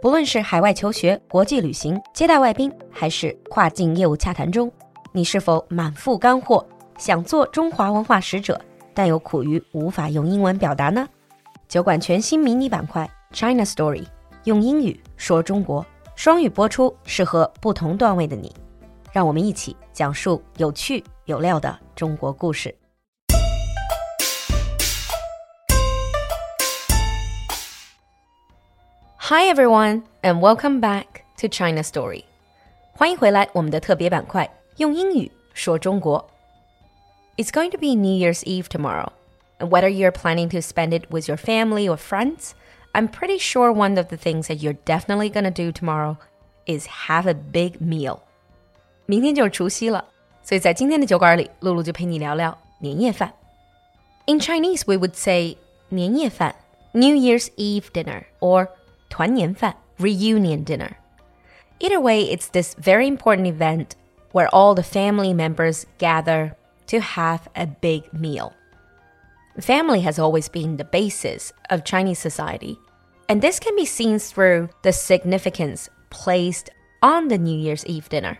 不论是海外求学、国际旅行、接待外宾，还是跨境业务洽谈中，你是否满腹干货，想做中华文化使者，但又苦于无法用英文表达呢？酒馆全新迷你板块 China Story，用英语说中国，双语播出，适合不同段位的你。让我们一起讲述有趣有料的中国故事。Hi everyone, and welcome back to China Story. 欢迎回来，我们的特别板块，用英语说中国。It's going to be New Year's Eve tomorrow, and whether you're planning to spend it with your family or friends, I'm pretty sure one of the things that you're definitely gonna do tomorrow is have a big meal. 明天就是除夕了，所以在今天的酒馆里，露露就陪你聊聊年夜饭。In Chinese, we would say 年夜饭 New Year's Eve dinner, or 团年饭 reunion dinner. Either way, it's this very important event where all the family members gather to have a big meal. Family has always been the basis of Chinese society, and this can be seen through the significance placed on the New Year's Eve dinner.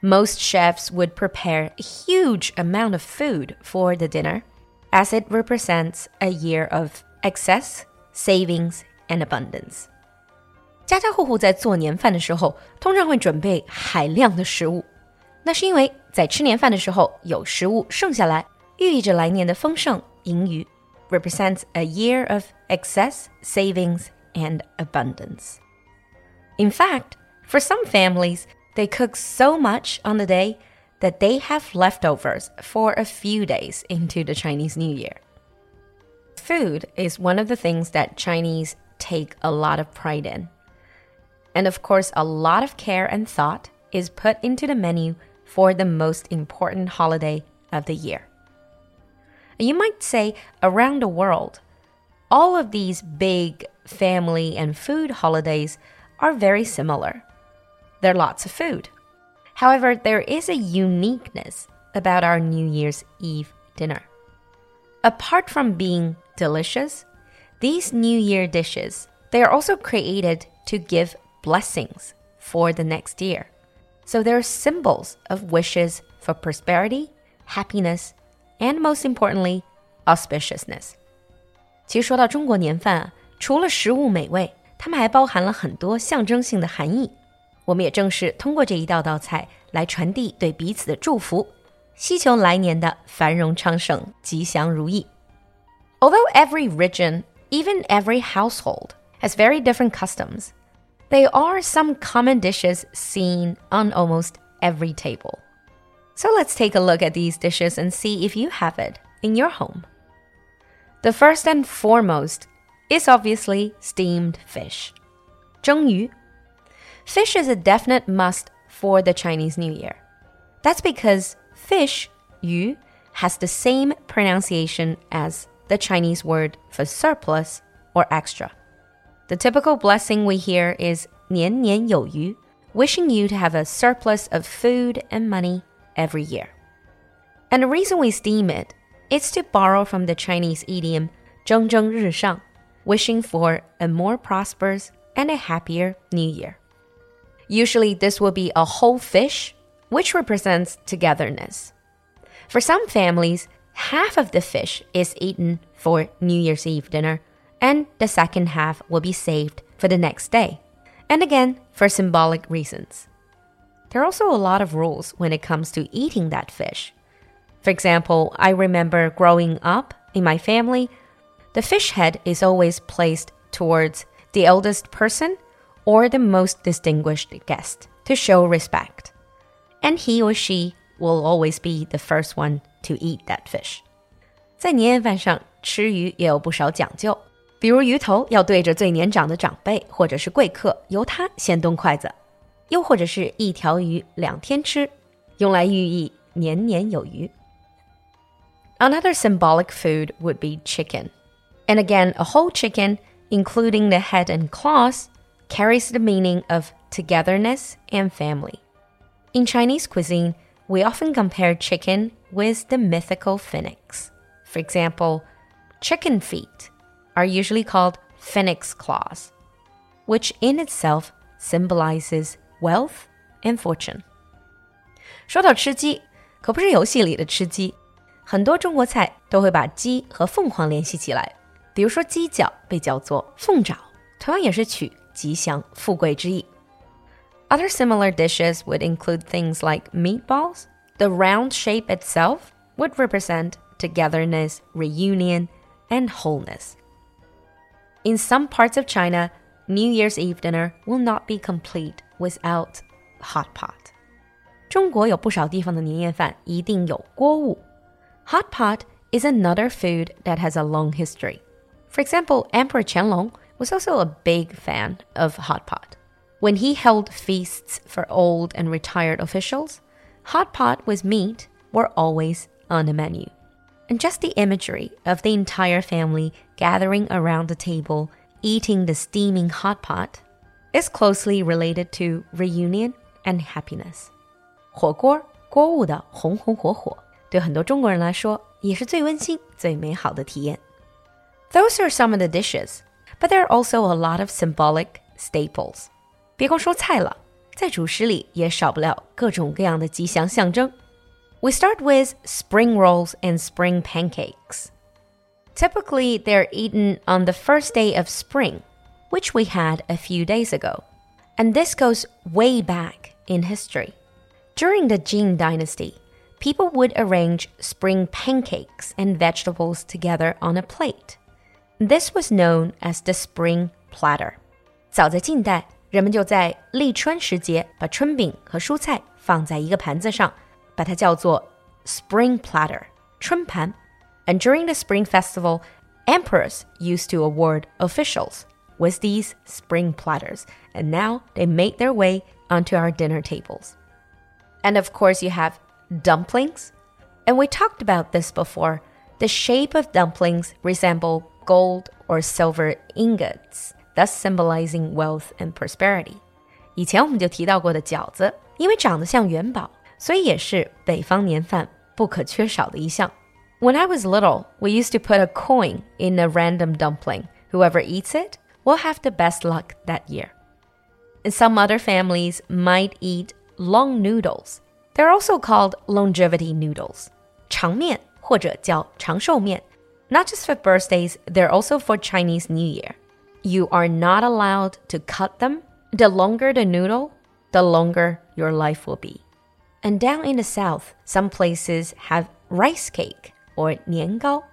Most chefs would prepare a huge amount of food for the dinner, as it represents a year of excess, savings, and abundance。家家户户在做年饭的时候，通常会准备海量的食物。那是因为在吃年饭的时候有食物剩下来，寓意着来年的丰盛盈余，represents a year of excess, savings, and abundance. In fact, for some families, they cook so much on the day that they have leftovers for a few days into the Chinese New Year. Food is one of the things that Chinese take a lot of pride in. And of course, a lot of care and thought is put into the menu for the most important holiday of the year. You might say, around the world, all of these big family and food holidays are very similar. There are lots of food. However, there is a uniqueness about our New Year's Eve dinner. Apart from being delicious, these New Year dishes, they are also created to give blessings for the next year. So they're symbols of wishes for prosperity, happiness, and most importantly, auspiciousness. 其实说到中国年饭啊，除了食物美味，它们还包含了很多象征性的含义。我们也正是通过这一道道菜来传递对彼此的祝福，希求来年的繁荣昌盛、吉祥如意。Although every region even every household has very different customs. There are some common dishes seen on almost every table. So let's take a look at these dishes and see if you have it in your home. The first and foremost is obviously steamed fish. 蒸鱼. Fish is a definite must for the Chinese New Year. That's because fish, yu, has the same pronunciation as the Chinese word for surplus or extra. The typical blessing we hear is 年年有余, wishing you to have a surplus of food and money every year. And the reason we steam it is to borrow from the Chinese idiom 蒸蒸日上, wishing for a more prosperous and a happier new year. Usually, this will be a whole fish, which represents togetherness. For some families, half of the fish is eaten for New Year's Eve dinner, and the second half will be saved for the next day. And again, for symbolic reasons. There are also a lot of rules when it comes to eating that fish. For example, I remember growing up in my family, the fish head is always placed towards the eldest person or the most distinguished guest to show respect. And he or she will always be the first one to eat that fish. 在年夜饭上吃鱼也有不少讲究，比如鱼头要对着最年长的长辈或者是贵客，由他先动筷子；又或者是一条鱼两天吃，用来寓意年年有余。Another symbolic food would be chicken. And again, a whole chicken, including the head and claws, carries the meaning of togetherness and family. In Chinese cuisine, we often compare chicken with the mythical phoenix. For example, chicken feet are usually called phoenix claws. which in itself symbolizes wealth and fortune. 说到吃鸡，可不是游戏里的吃鸡，很多中国菜都会把鸡和凤凰联系起来。比如说鸡脚被叫做凤爪，同样也是取吉祥富贵之意。Other similar dishes would include things like meatballs. The round shape itself would represent togetherness, reunion, and wholeness. In some parts of China, New Year's Eve dinner will not be complete without hot pot. 中国有不少地方的年夜饭一定有锅物。Hot pot is another food that has a long history. For example, Emperor Qianlong was also a big fan of hot pot. When he held feasts for old and retired officials, hot pot with meat were always on the menu. And just the imagery of the entire family gathering around the table eating the steaming hot pot is closely related to reunion and happiness. 火锅锅物的红红火火，对很多中国人来说也是最温馨、最美好的体验。Those are some of the dishes, but there are also a lot of symbolic staples. 别光说菜了， 在主食里也少不了各种各样的吉祥象征。We start with spring rolls and spring pancakes. Typically, they're eaten on the first day of spring, which we had a few days ago. And this goes way back in history. During the Jin Dynasty, people would arrange spring pancakes and vegetables together on a plate. This was known as the spring platter. 早在晋代,人们就在立春时节把春饼和蔬菜放在一个盘子上，把它叫做 spring platter 春盘。And during the spring festival, emperors used to award officials with these spring platters, and now they made their way onto our dinner tables. And of course, you have dumplings. And we talked about this before. The shape of dumplings resemble gold or silver ingots, thus symbolizing wealth and prosperity. 以前我们就提到过的饺子，因为长得像元宝，所以也是北方年饭不可缺少的一项。When I was little, we used to put a coin in a random dumpling. Whoever eats it will have the best luck that year. And some other families might eat long noodles. They're also called longevity noodles. 长面或者叫长寿面 not just for birthdays, they're also for Chinese New Year. You are not allowed to cut them. The longer the noodle, the longer your life will be. And down in the south, some places have rice cake or 年糕,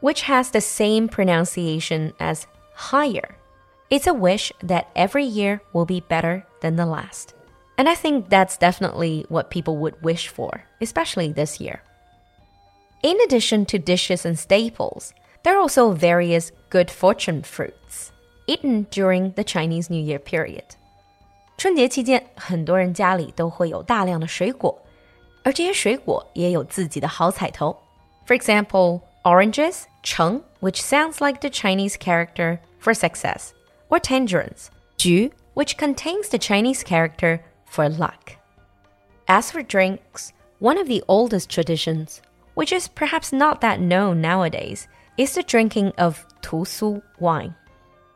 which has the same pronunciation as higher. It's a wish that every year will be better than the last. And I think that's definitely what people would wish for, especially this year. In addition to dishes and staples, there are also various good fortune fruits eaten during the Chinese New Year period. 春节期间，很多人家里都会有大量的水果，而这些水果也有自己的好彩头。For example, oranges, cheng, which sounds like the Chinese character for success, or tangerines, ju, which contains the Chinese character for luck. As for drinks, one of the oldest traditions which is perhaps not that known nowadays, is the drinking of 屠苏 wine.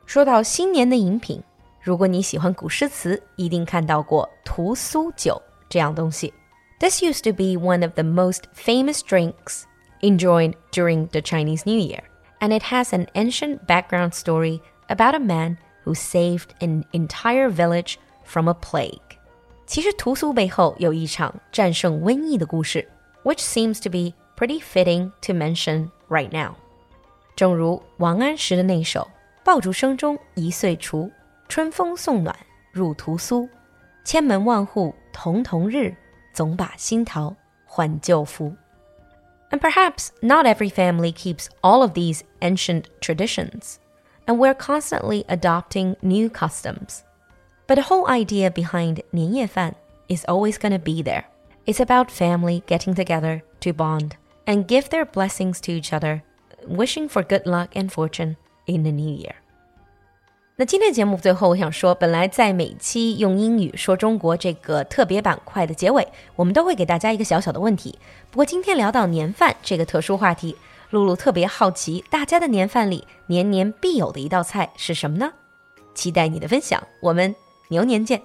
说到新年的饮品，如果你喜欢古诗词，一定看到过屠苏酒这样东西。This used to be one of the most famous drinks enjoyed during the Chinese New Year, and it has an ancient background story about a man who saved an entire village from a plague. 其实屠苏背后有一场战胜瘟疫的故事，which seems to be pretty fitting to mention right now. 正如王安石的那首“ 爆竹声中一岁除，春风送暖入屠苏。千门万户曈曈日，总把新桃换旧符。” And perhaps not every family keeps all of these ancient traditions, and we're constantly adopting new customs. But the whole idea behind 年夜饭 is always going to be there. It's about family getting together to bond and give their blessings to each other, wishing for good luck and fortune in the new year. 那今天节目最后，我想说，本来在每期用英语说中国这个特别板块的结尾，我们都会给大家一个小小的问题。不过今天聊到年饭这个特殊话题，露露特别好奇，大家的年饭里年年必有的一道菜是什么呢期待你的分享，我们牛年见。